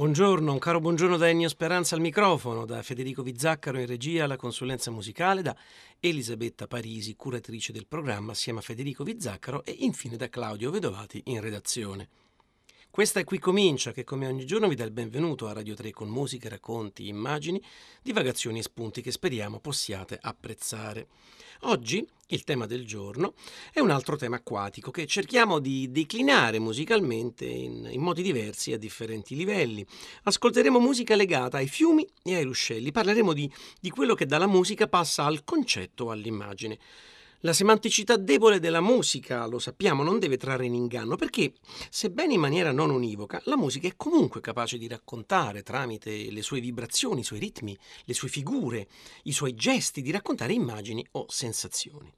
Buongiorno, un caro buongiorno da Ennio Speranza al microfono, da Federico Vizzaccaro in regia alla consulenza musicale, da Elisabetta Parisi, curatrice del programma assieme a Federico Vizzaccaro e infine da Claudio Vedovati in redazione. Questa è Qui Comincia che come ogni giorno vi dà il benvenuto a Radio 3 con musiche, racconti, immagini, divagazioni e spunti che speriamo possiate apprezzare. Oggi il tema del giorno è un altro tema acquatico che cerchiamo di declinare musicalmente in, in modi diversi a differenti livelli. Ascolteremo musica legata ai fiumi e ai ruscelli, parleremo di, di quello che dalla musica passa al concetto all'immagine. La semanticità debole della musica, lo sappiamo, non deve trarre in inganno perché, sebbene in maniera non univoca, la musica è comunque capace di raccontare tramite le sue vibrazioni, i suoi ritmi, le sue figure, i suoi gesti, di raccontare immagini o sensazioni.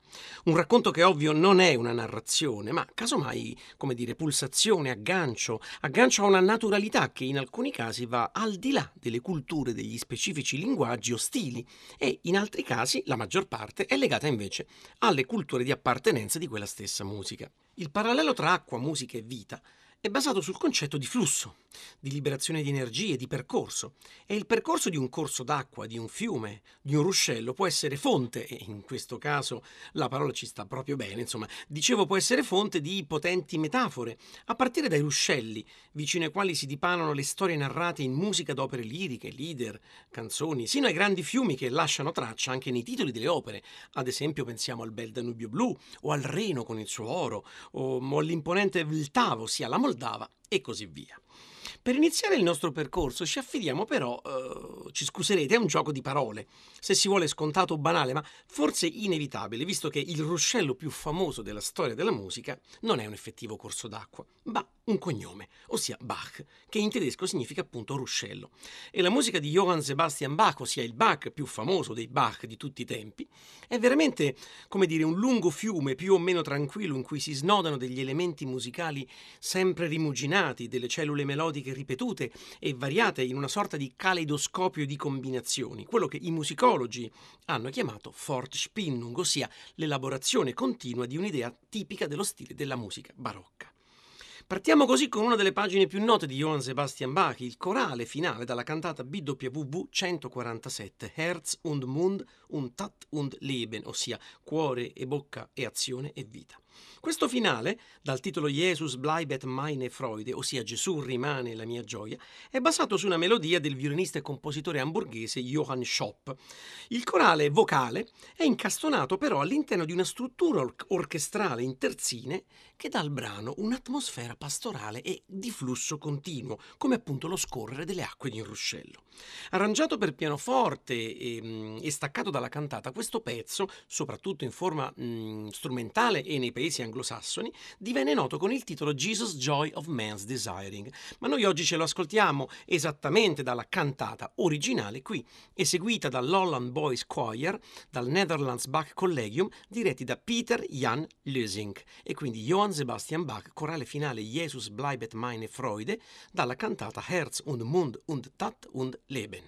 Un racconto che ovvio non è una narrazione, ma casomai, come dire, pulsazione, aggancio, aggancio a una naturalità che in alcuni casi va al di là delle culture degli specifici linguaggi o stili e in altri casi, la maggior parte, è legata invece alle culture di appartenenza di quella stessa musica. Il parallelo tra acqua, musica e vita è basato sul concetto di flusso, di liberazione di energie, di percorso. E il percorso di un corso d'acqua, di un fiume, di un ruscello può essere fonte, e in questo caso la parola ci sta proprio bene, insomma, dicevo può essere fonte di potenti metafore, a partire dai ruscelli, vicino ai quali si dipanano le storie narrate in musica d'opere liriche, lieder, canzoni, sino ai grandi fiumi che lasciano traccia anche nei titoli delle opere. Ad esempio pensiamo al bel Danubio blu, o al Reno con il suo oro, o, all'imponente Vltavo, sia la Moldava e così via. Per iniziare il nostro percorso ci affidiamo però, uh, ci scuserete, è un gioco di parole, se si vuole scontato o banale, ma forse inevitabile, visto che il ruscello più famoso della storia della musica non è un effettivo corso d'acqua, ma un cognome, ossia Bach, che in tedesco significa appunto ruscello. E la musica di Johann Sebastian Bach, ossia il Bach più famoso dei Bach di tutti i tempi, è veramente, come dire, un lungo fiume più o meno tranquillo in cui si snodano degli elementi musicali sempre rimuginati, delle cellule melodiche ripetute e variate in una sorta di caleidoscopio di combinazioni, quello che i musicologi hanno chiamato Fortspinnung, ossia l'elaborazione continua di un'idea tipica dello stile della musica barocca. Partiamo così con una delle pagine più note di Johann Sebastian Bach, il corale finale dalla cantata BWV 147, Herz und Mund und Tat und Leben, ossia cuore e bocca e azione e vita. Questo finale, dal titolo Jesus bleibet meine Freude, ossia Gesù rimane la mia gioia, è basato su una melodia del violinista e compositore hamburghese Johann Schopp. Il corale vocale è incastonato però all'interno di una struttura or- orchestrale in terzine che dà al brano un'atmosfera pastorale e di flusso continuo, come appunto lo scorrere delle acque di un ruscello. Arrangiato per pianoforte e, mm, e staccato dalla cantata, questo pezzo, soprattutto in forma mh, strumentale e nei paesi anglosassoni, divenne noto con il titolo Jesus Joy of Man's Desiring. Ma noi oggi ce lo ascoltiamo esattamente dalla cantata originale qui, eseguita dall'Holland Boys Choir, dal Netherlands Bach Collegium, diretti da Peter Jan Lösing e quindi Johann Sebastian Bach, corale finale Jesus bleibet meine Freude, dalla cantata Herz und Mund und Tat und Leben.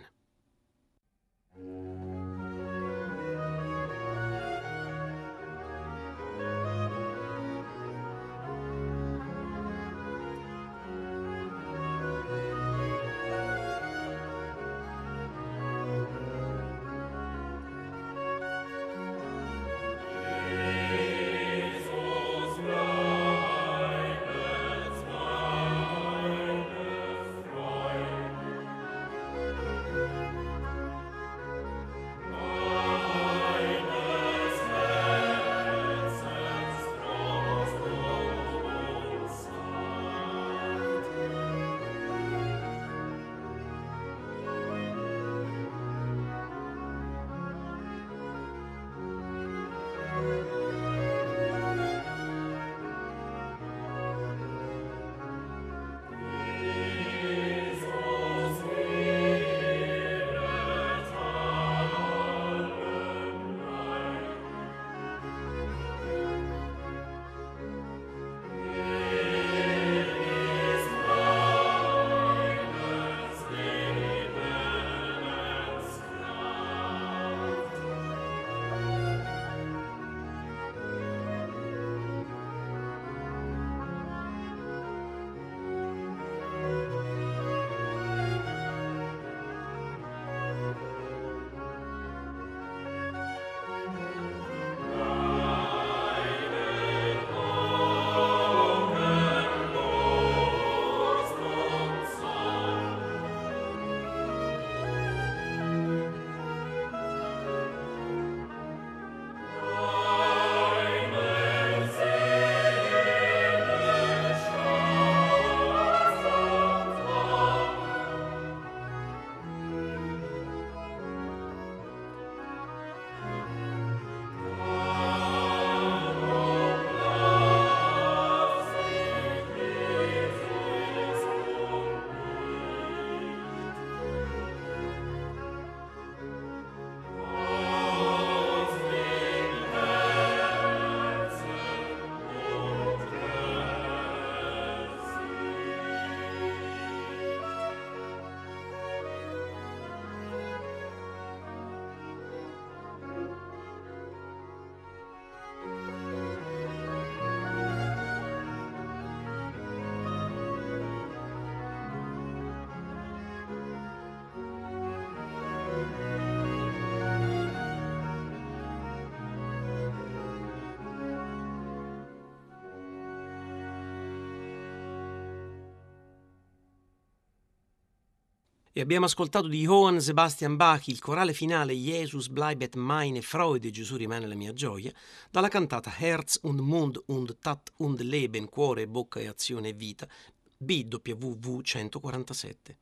E abbiamo ascoltato di Johann Sebastian Bach il corale finale Jesus bleibet meine Freude, Gesù rimane la mia gioia, dalla cantata Herz und Mund und Tat und Leben, cuore, bocca e azione e vita, BWV 147.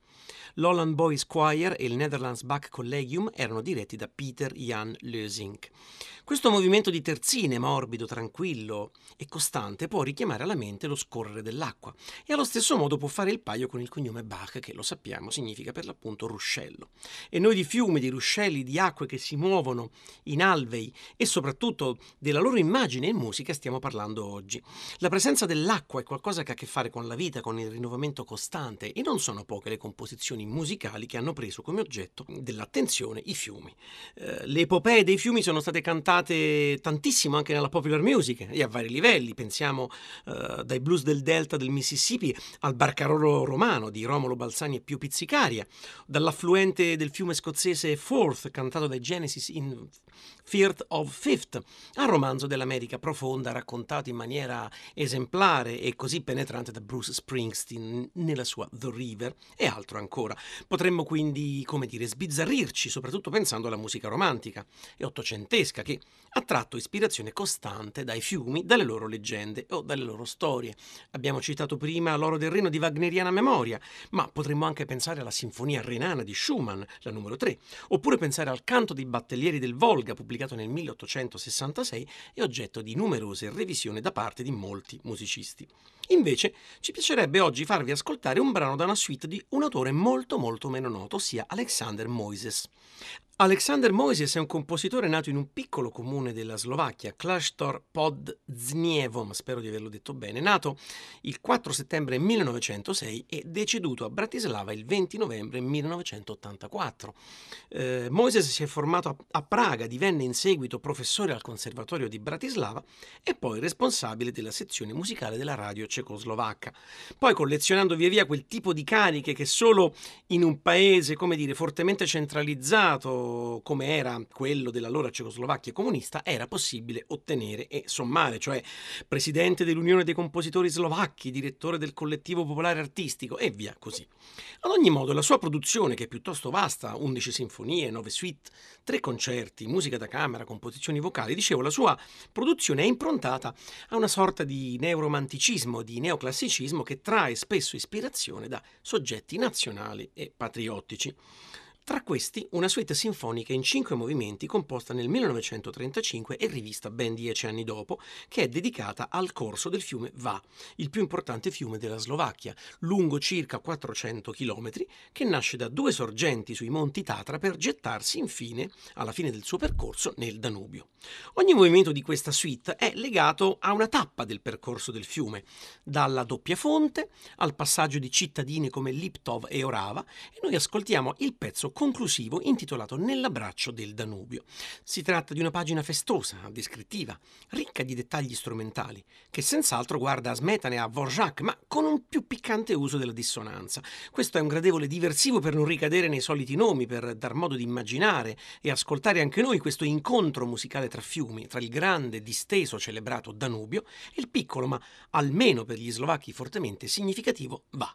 L'Holland Boys Choir e il Netherlands Bach Collegium erano diretti da Peter Jan Lösing. Questo movimento di terzine, morbido, tranquillo e costante, può richiamare alla mente lo scorrere dell'acqua e allo stesso modo può fare il paio con il cognome Bach, che lo sappiamo significa per l'appunto ruscello. E noi di fiumi, di ruscelli, di acque che si muovono in alvei e soprattutto della loro immagine in musica stiamo parlando oggi. La presenza dell'acqua è qualcosa che ha a che fare con la vita, con il rinnovamento costante e non sono poche le composizioni musicali che hanno preso come oggetto dell'attenzione i fiumi. Eh, le epopee dei fiumi sono state cantate tantissimo anche nella popular music e a vari livelli. Pensiamo uh, dai blues del delta del Mississippi al barcarolo romano di Romolo Balsani e Pio Pizzicaria, dall'affluente del fiume scozzese Forth cantato dai Genesis in Firth of Fifth, al romanzo dell'America profonda raccontato in maniera esemplare e così penetrante da Bruce Springsteen nella sua The River e altro ancora. Potremmo quindi, come dire, sbizzarrirci, soprattutto pensando alla musica romantica e ottocentesca che ha tratto ispirazione costante dai fiumi, dalle loro leggende o dalle loro storie. Abbiamo citato prima L'oro del Reno di Wagneriana memoria, ma potremmo anche pensare alla Sinfonia Renana di Schumann, la numero 3, oppure pensare al Canto dei Battellieri del Volga, pubblicato nel 1866 e oggetto di numerose revisioni da parte di molti musicisti. Invece ci piacerebbe oggi farvi ascoltare un brano da una suite di un autore molto molto meno noto, ossia Alexander Moises. Alexander Moises è un compositore nato in un piccolo comune della Slovacchia, Klasztor pod Znievom, spero di averlo detto bene, nato il 4 settembre 1906 e deceduto a Bratislava il 20 novembre 1984. Eh, Moises si è formato a, a Praga, divenne in seguito professore al Conservatorio di Bratislava e poi responsabile della sezione musicale della radio cecoslovacca. Poi collezionando via via quel tipo di cariche che solo in un paese, come dire, fortemente centralizzato come era quello dell'allora Cecoslovacchia comunista era possibile ottenere e sommare, cioè presidente dell'Unione dei compositori slovacchi, direttore del collettivo popolare artistico e via così. Ad ogni modo la sua produzione, che è piuttosto vasta, 11 sinfonie, 9 suite, 3 concerti, musica da camera, composizioni vocali, dicevo, la sua produzione è improntata a una sorta di di neoclassicismo che trae spesso ispirazione da soggetti nazionali e patriottici. Tra questi una suite sinfonica in cinque movimenti composta nel 1935 e rivista ben dieci anni dopo, che è dedicata al corso del fiume Va, il più importante fiume della Slovacchia, lungo circa 400 km, che nasce da due sorgenti sui monti Tatra per gettarsi infine, alla fine del suo percorso, nel Danubio. Ogni movimento di questa suite è legato a una tappa del percorso del fiume, dalla doppia fonte al passaggio di cittadine come Liptov e Orava, e noi ascoltiamo il pezzo conclusivo intitolato Nell'abbraccio del Danubio. Si tratta di una pagina festosa, descrittiva, ricca di dettagli strumentali, che senz'altro guarda a Smetana e a Vorjak, ma con un più piccante uso della dissonanza. Questo è un gradevole diversivo per non ricadere nei soliti nomi, per dar modo di immaginare e ascoltare anche noi questo incontro musicale tra fiumi, tra il grande, disteso, celebrato Danubio e il piccolo, ma almeno per gli slovacchi fortemente significativo Va.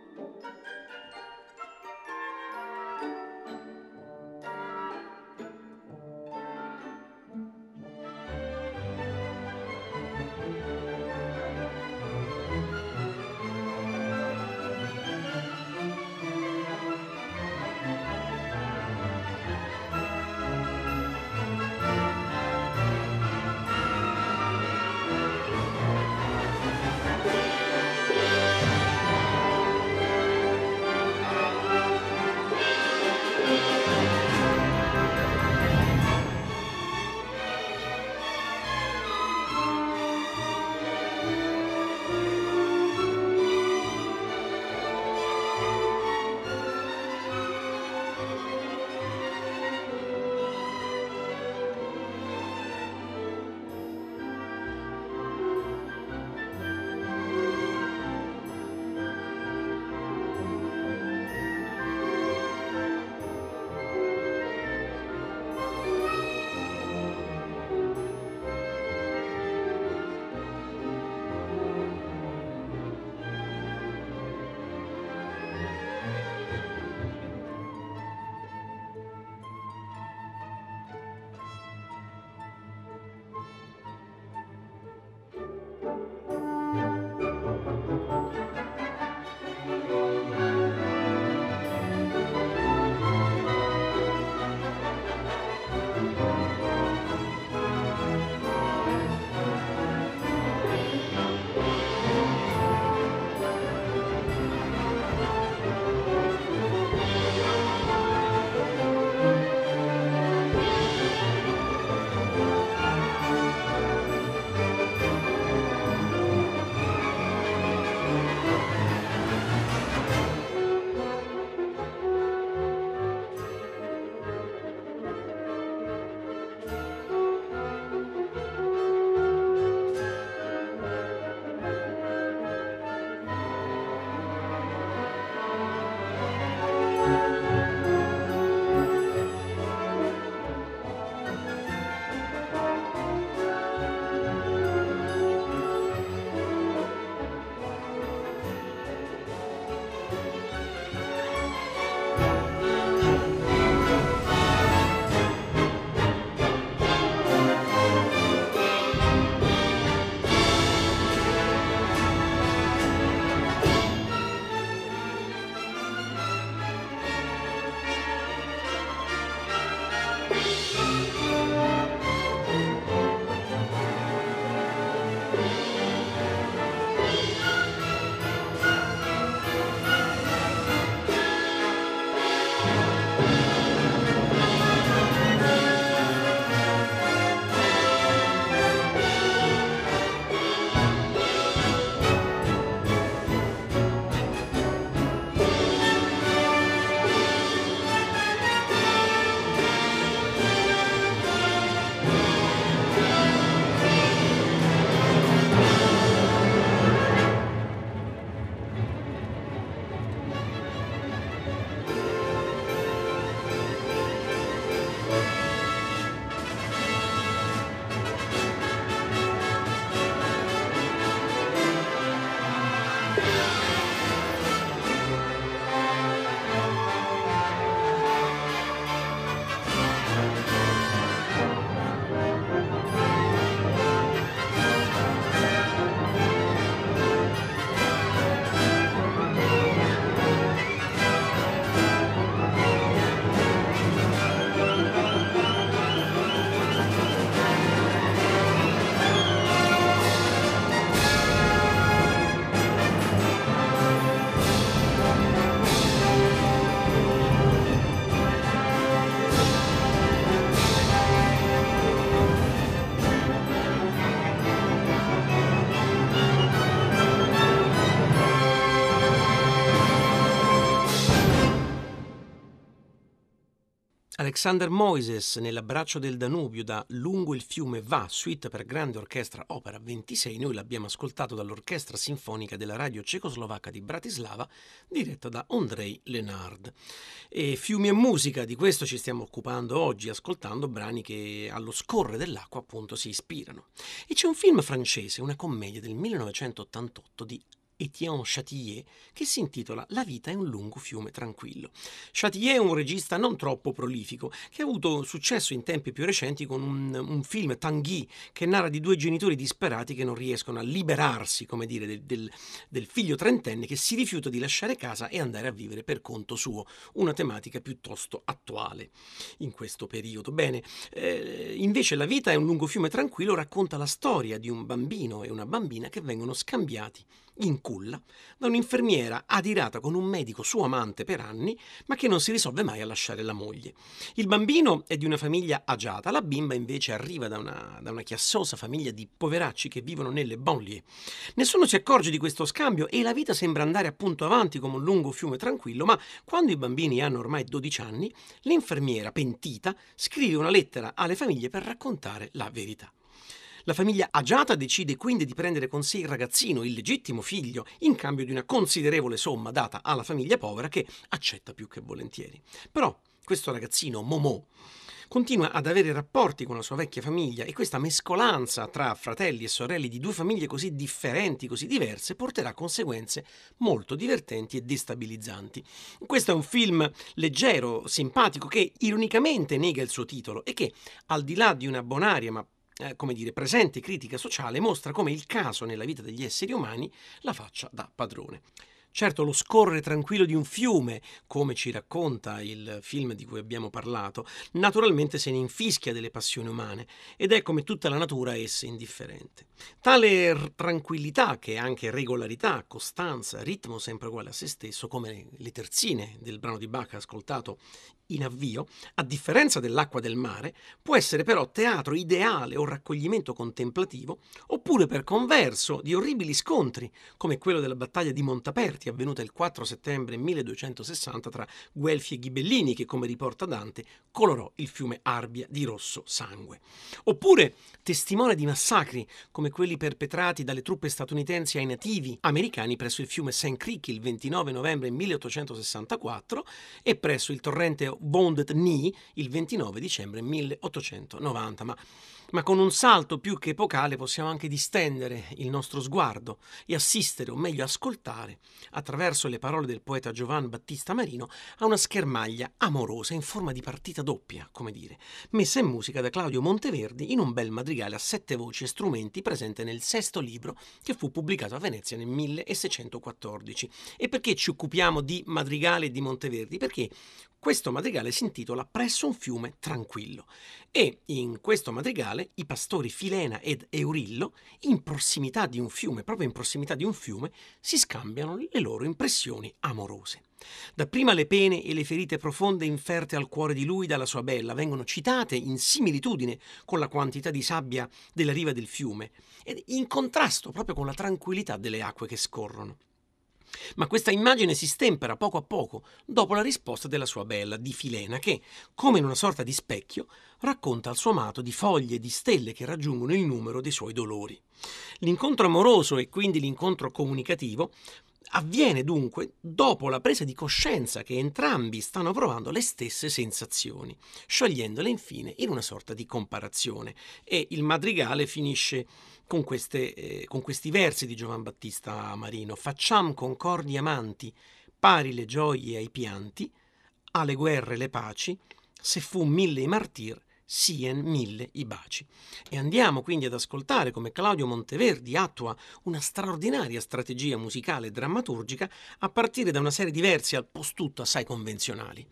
Alexander Moises nell'abbraccio del Danubio da Lungo il fiume va, suite per grande orchestra opera 26, noi l'abbiamo ascoltato dall'orchestra sinfonica della radio cecoslovacca di Bratislava, diretta da Andrei Lenard. E fiumi e musica, di questo ci stiamo occupando oggi, ascoltando brani che allo scorrere dell'acqua appunto si ispirano. E c'è un film francese, una commedia del 1988 di Etienne Châtillier che si intitola La vita è un lungo fiume tranquillo. Châtillier è un regista non troppo prolifico che ha avuto successo in tempi più recenti con un, un film Tanguy che narra di due genitori disperati che non riescono a liberarsi, come dire, del, del, del figlio trentenne che si rifiuta di lasciare casa e andare a vivere per conto suo, una tematica piuttosto attuale in questo periodo. Bene, eh, invece La vita è un lungo fiume tranquillo racconta la storia di un bambino e una bambina che vengono scambiati in culla da un'infermiera adirata con un medico suo amante per anni, ma che non si risolve mai a lasciare la moglie. Il bambino è di una famiglia agiata, la bimba invece arriva da una, da una chiassosa famiglia di poveracci che vivono nelle banlieue. Nessuno si accorge di questo scambio e la vita sembra andare appunto avanti come un lungo fiume tranquillo, ma quando i bambini hanno ormai 12 anni, l'infermiera pentita scrive una lettera alle famiglie per raccontare la verità. La famiglia agiata decide quindi di prendere con sé il ragazzino, il legittimo figlio, in cambio di una considerevole somma data alla famiglia povera che accetta più che volentieri. Però questo ragazzino, Momo, continua ad avere rapporti con la sua vecchia famiglia e questa mescolanza tra fratelli e sorelle di due famiglie così differenti, così diverse, porterà conseguenze molto divertenti e destabilizzanti. Questo è un film leggero, simpatico, che ironicamente nega il suo titolo e che, al di là di una bonaria ma eh, come dire, presente critica sociale mostra come il caso nella vita degli esseri umani la faccia da padrone. Certo, lo scorrere tranquillo di un fiume, come ci racconta il film di cui abbiamo parlato, naturalmente se ne infischia delle passioni umane ed è come tutta la natura esse indifferente. Tale tranquillità, che è anche regolarità, costanza, ritmo sempre uguale a se stesso, come le terzine del brano di Bach ascoltato in avvio, a differenza dell'acqua del mare, può essere però teatro ideale o raccoglimento contemplativo, oppure per converso di orribili scontri, come quello della battaglia di Montaperti avvenuta il 4 settembre 1260 tra Guelfi e Ghibellini, che, come riporta Dante, colorò il fiume Arbia di rosso sangue. Oppure testimone di massacri, come quelli perpetrati dalle truppe statunitensi ai nativi americani presso il fiume St. Creek il 29 novembre 1864 e presso il torrente Wounded Knee il 29 dicembre 1890. Ma ma con un salto più che epocale possiamo anche distendere il nostro sguardo e assistere, o meglio ascoltare, attraverso le parole del poeta Giovan Battista Marino, a una schermaglia amorosa in forma di partita doppia, come dire, messa in musica da Claudio Monteverdi in un bel madrigale a sette voci e strumenti presente nel sesto libro che fu pubblicato a Venezia nel 1614. E perché ci occupiamo di madrigale di Monteverdi? Perché questo madrigale si intitola Presso un fiume tranquillo e in questo madrigale i pastori Filena ed Eurillo, in prossimità di un fiume, proprio in prossimità di un fiume, si scambiano le loro impressioni amorose. Dapprima le pene e le ferite profonde inferte al cuore di lui dalla sua bella vengono citate in similitudine con la quantità di sabbia della riva del fiume ed in contrasto proprio con la tranquillità delle acque che scorrono. Ma questa immagine si stempera poco a poco dopo la risposta della sua bella, di Filena, che, come in una sorta di specchio, racconta al suo amato di foglie e di stelle che raggiungono il numero dei suoi dolori. L'incontro amoroso e quindi l'incontro comunicativo avviene dunque dopo la presa di coscienza che entrambi stanno provando le stesse sensazioni, sciogliendole infine in una sorta di comparazione e il madrigale finisce con, queste, eh, con questi versi di Giovan Battista Marino. Facciam concordi amanti, pari le gioie ai pianti, alle guerre le paci, se fu mille i martir, sien mille i baci. E andiamo quindi ad ascoltare come Claudio Monteverdi attua una straordinaria strategia musicale e drammaturgica a partire da una serie di versi al post tutto assai convenzionali.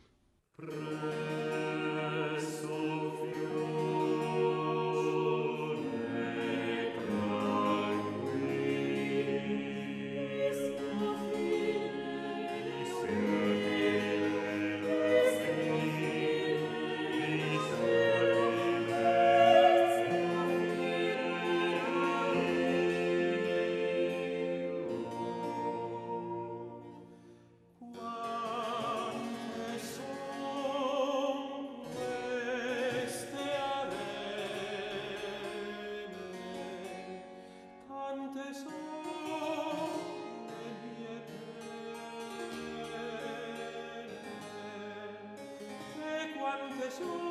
E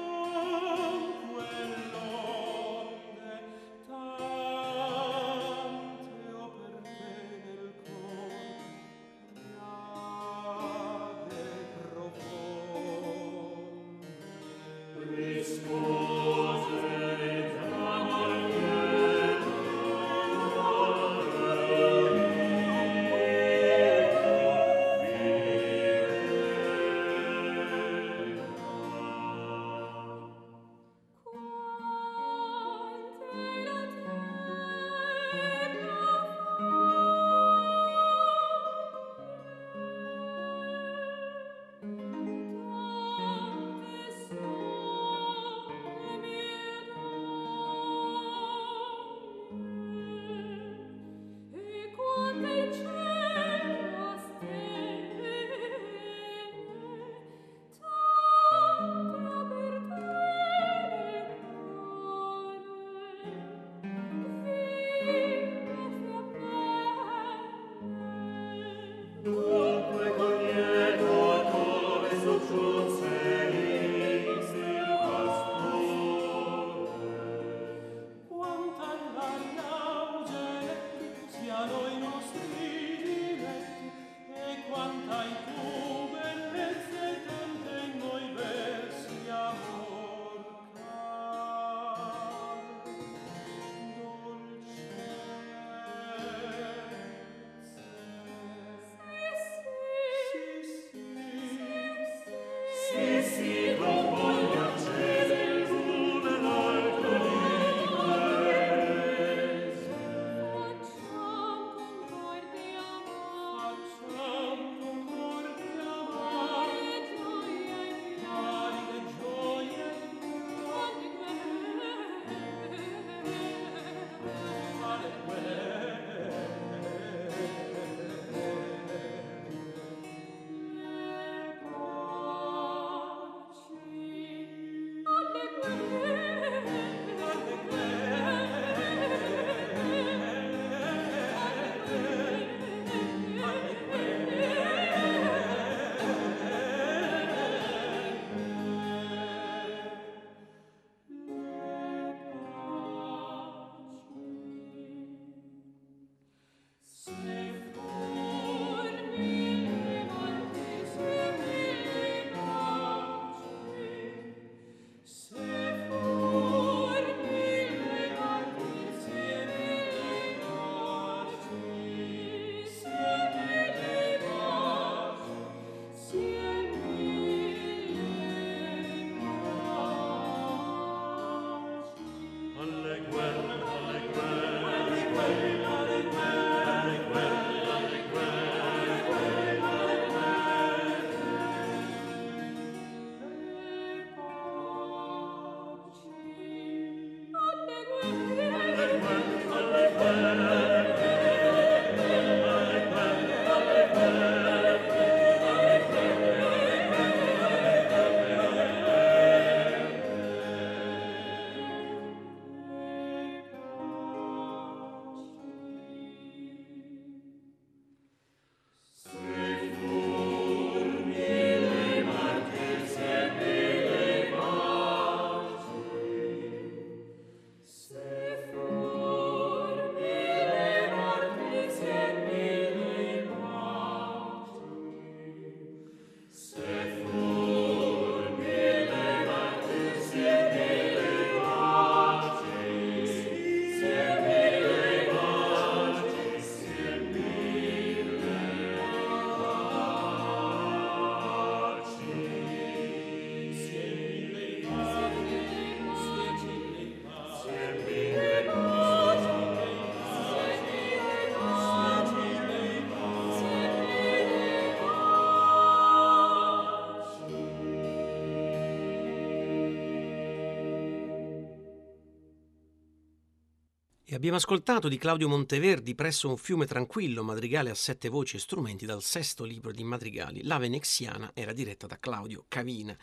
abbiamo ascoltato di Claudio Monteverdi Presso un fiume tranquillo, madrigale a sette voci e strumenti dal sesto libro di madrigali. La Venexiana era diretta da Claudio Cavina.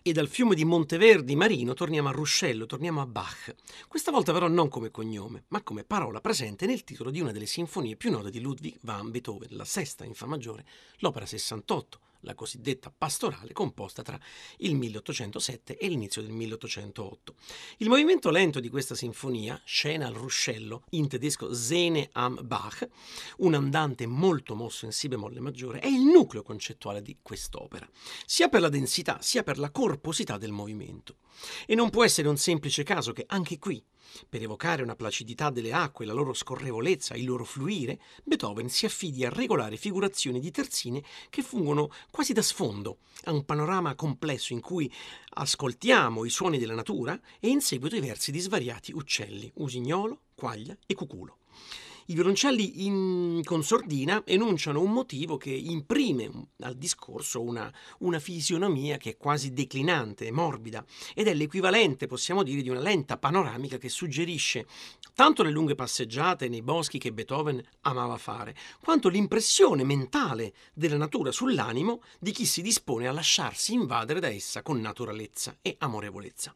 E dal fiume di Monteverdi Marino torniamo a Ruscello, torniamo a Bach. Questa volta però non come cognome, ma come parola presente nel titolo di una delle sinfonie più note di Ludwig van Beethoven, la sesta in Fa maggiore, l'opera 68, la cosiddetta pastorale composta tra il 1807 e l'inizio del 1808. Il movimento lento di questa sinfonia, scena al ruscello, in tedesco Sene am Bach, un andante molto mosso in si bemolle maggiore, è il nucleo concettuale di quest'opera, sia per la densità sia per la corposità del movimento. E non può essere un semplice caso che anche qui per evocare una placidità delle acque, la loro scorrevolezza, il loro fluire, Beethoven si affidi a regolari figurazioni di terzine che fungono quasi da sfondo a un panorama complesso in cui ascoltiamo i suoni della natura e in seguito i versi di svariati uccelli, usignolo, quaglia e cuculo. I violoncelli in, con sordina enunciano un motivo che imprime al discorso una, una fisionomia che è quasi declinante, morbida, ed è l'equivalente, possiamo dire, di una lenta panoramica che suggerisce tanto le lunghe passeggiate nei boschi che Beethoven amava fare, quanto l'impressione mentale della natura sull'animo di chi si dispone a lasciarsi invadere da essa con naturalezza e amorevolezza.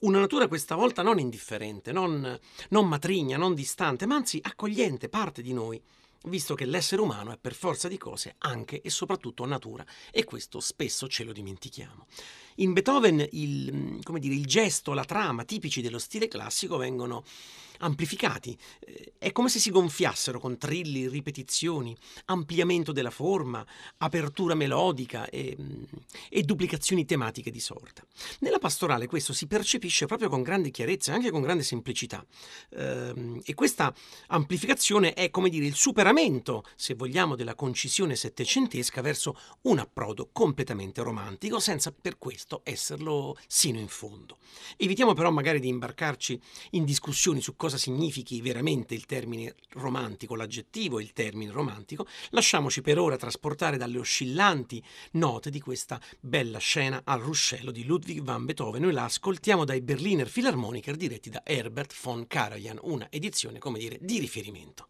Una natura questa volta non indifferente, non, non matrigna, non distante, ma anzi accogliente evidente parte di noi, visto che l'essere umano è per forza di cose anche e soprattutto natura e questo spesso ce lo dimentichiamo. In Beethoven il, dire, il gesto, la trama tipici dello stile classico vengono amplificati. Eh, è come se si gonfiassero con trilli, ripetizioni, ampliamento della forma, apertura melodica e, mm, e, duplicazioni tematiche di sorta. Nella pastorale questo si percepisce proprio con grande chiarezza e anche con grande semplicità. Ehm, e questa amplificazione è, come dire, il superamento, se vogliamo, della concisione settecentesca verso un approdo completamente romantico, senza per questo esserlo sino in fondo. Evitiamo però magari di imbarcarci in discussioni su cosa significhi veramente il termine romantico, l'aggettivo il termine romantico, lasciamoci per ora trasportare dalle oscillanti note di questa bella scena al ruscello di Ludwig van Beethoven. Noi la ascoltiamo dai Berliner Philharmoniker diretti da Herbert von Karajan, una edizione, come dire, di riferimento.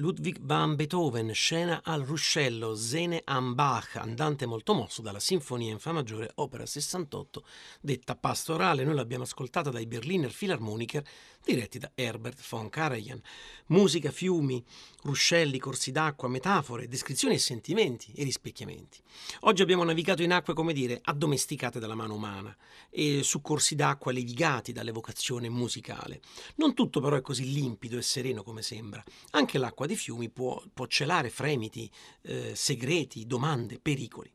Ludwig van Beethoven, scena al ruscello, Zene am Bach, andante molto mosso dalla Sinfonia in Fa maggiore, opera 68, detta pastorale. Noi l'abbiamo ascoltata dai Berliner Philharmoniker diretti da Herbert von Karajan. Musica, fiumi, ruscelli, corsi d'acqua, metafore, descrizioni e sentimenti e rispecchiamenti. Oggi abbiamo navigato in acque, come dire, addomesticate dalla mano umana e su corsi d'acqua levigati dall'evocazione musicale. Non tutto però è così limpido e sereno come sembra. Anche l'acqua dei fiumi può, può celare fremiti, eh, segreti, domande, pericoli.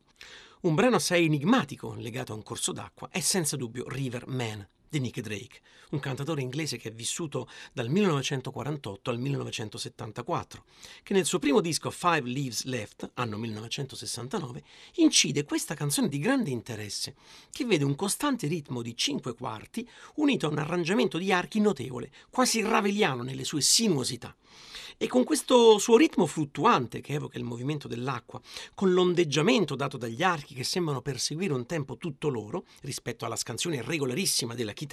Un brano assai enigmatico legato a un corso d'acqua è senza dubbio River Man di Nick Drake, un cantatore inglese che è vissuto dal 1948 al 1974, che nel suo primo disco Five Leaves Left, anno 1969, incide questa canzone di grande interesse, che vede un costante ritmo di cinque quarti unito a un arrangiamento di archi notevole, quasi raveliano nelle sue sinuosità. E con questo suo ritmo fluttuante che evoca il movimento dell'acqua, con l'ondeggiamento dato dagli archi che sembrano perseguire un tempo tutto loro rispetto alla scansione regolarissima della chitarra,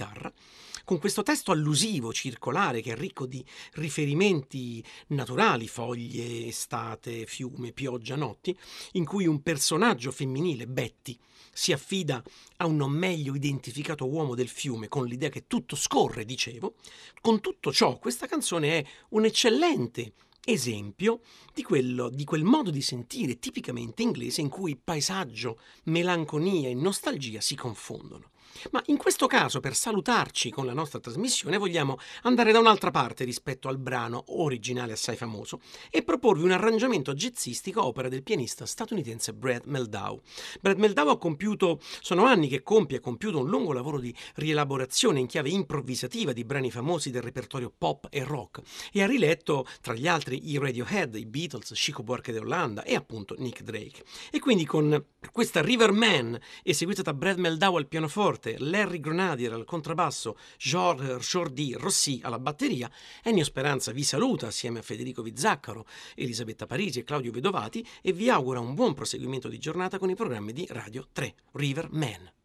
con questo testo allusivo, circolare, che è ricco di riferimenti naturali, foglie, estate, fiume, pioggia, notti, in cui un personaggio femminile, Betty, si affida a un non meglio identificato uomo del fiume con l'idea che tutto scorre, dicevo, con tutto ciò questa canzone è un eccellente esempio di, quello, di quel modo di sentire tipicamente inglese in cui paesaggio, melanconia e nostalgia si confondono. Ma in questo caso, per salutarci con la nostra trasmissione, vogliamo andare da un'altra parte rispetto al brano originale assai famoso e proporvi un arrangiamento jazzistico opera del pianista statunitense Brad Meldau. Brad Meldau ha compiuto, sono anni che compie, ha compiuto un lungo lavoro di rielaborazione in chiave improvvisativa di brani famosi del repertorio pop e rock e ha riletto, tra gli altri, i Radiohead, i Beatles, Chico Buarque d'Olanda e appunto Nick Drake. E quindi con questa River Man, eseguita da Brad Meldau al pianoforte, parte Larry Grenadier al contrabbasso, Georges Jordi Rossi alla batteria, Ennio Speranza vi saluta assieme a Federico Vizzaccaro, Elisabetta Parisi e Claudio Vedovati e vi augura un buon proseguimento di giornata con i programmi di Radio 3, River Man.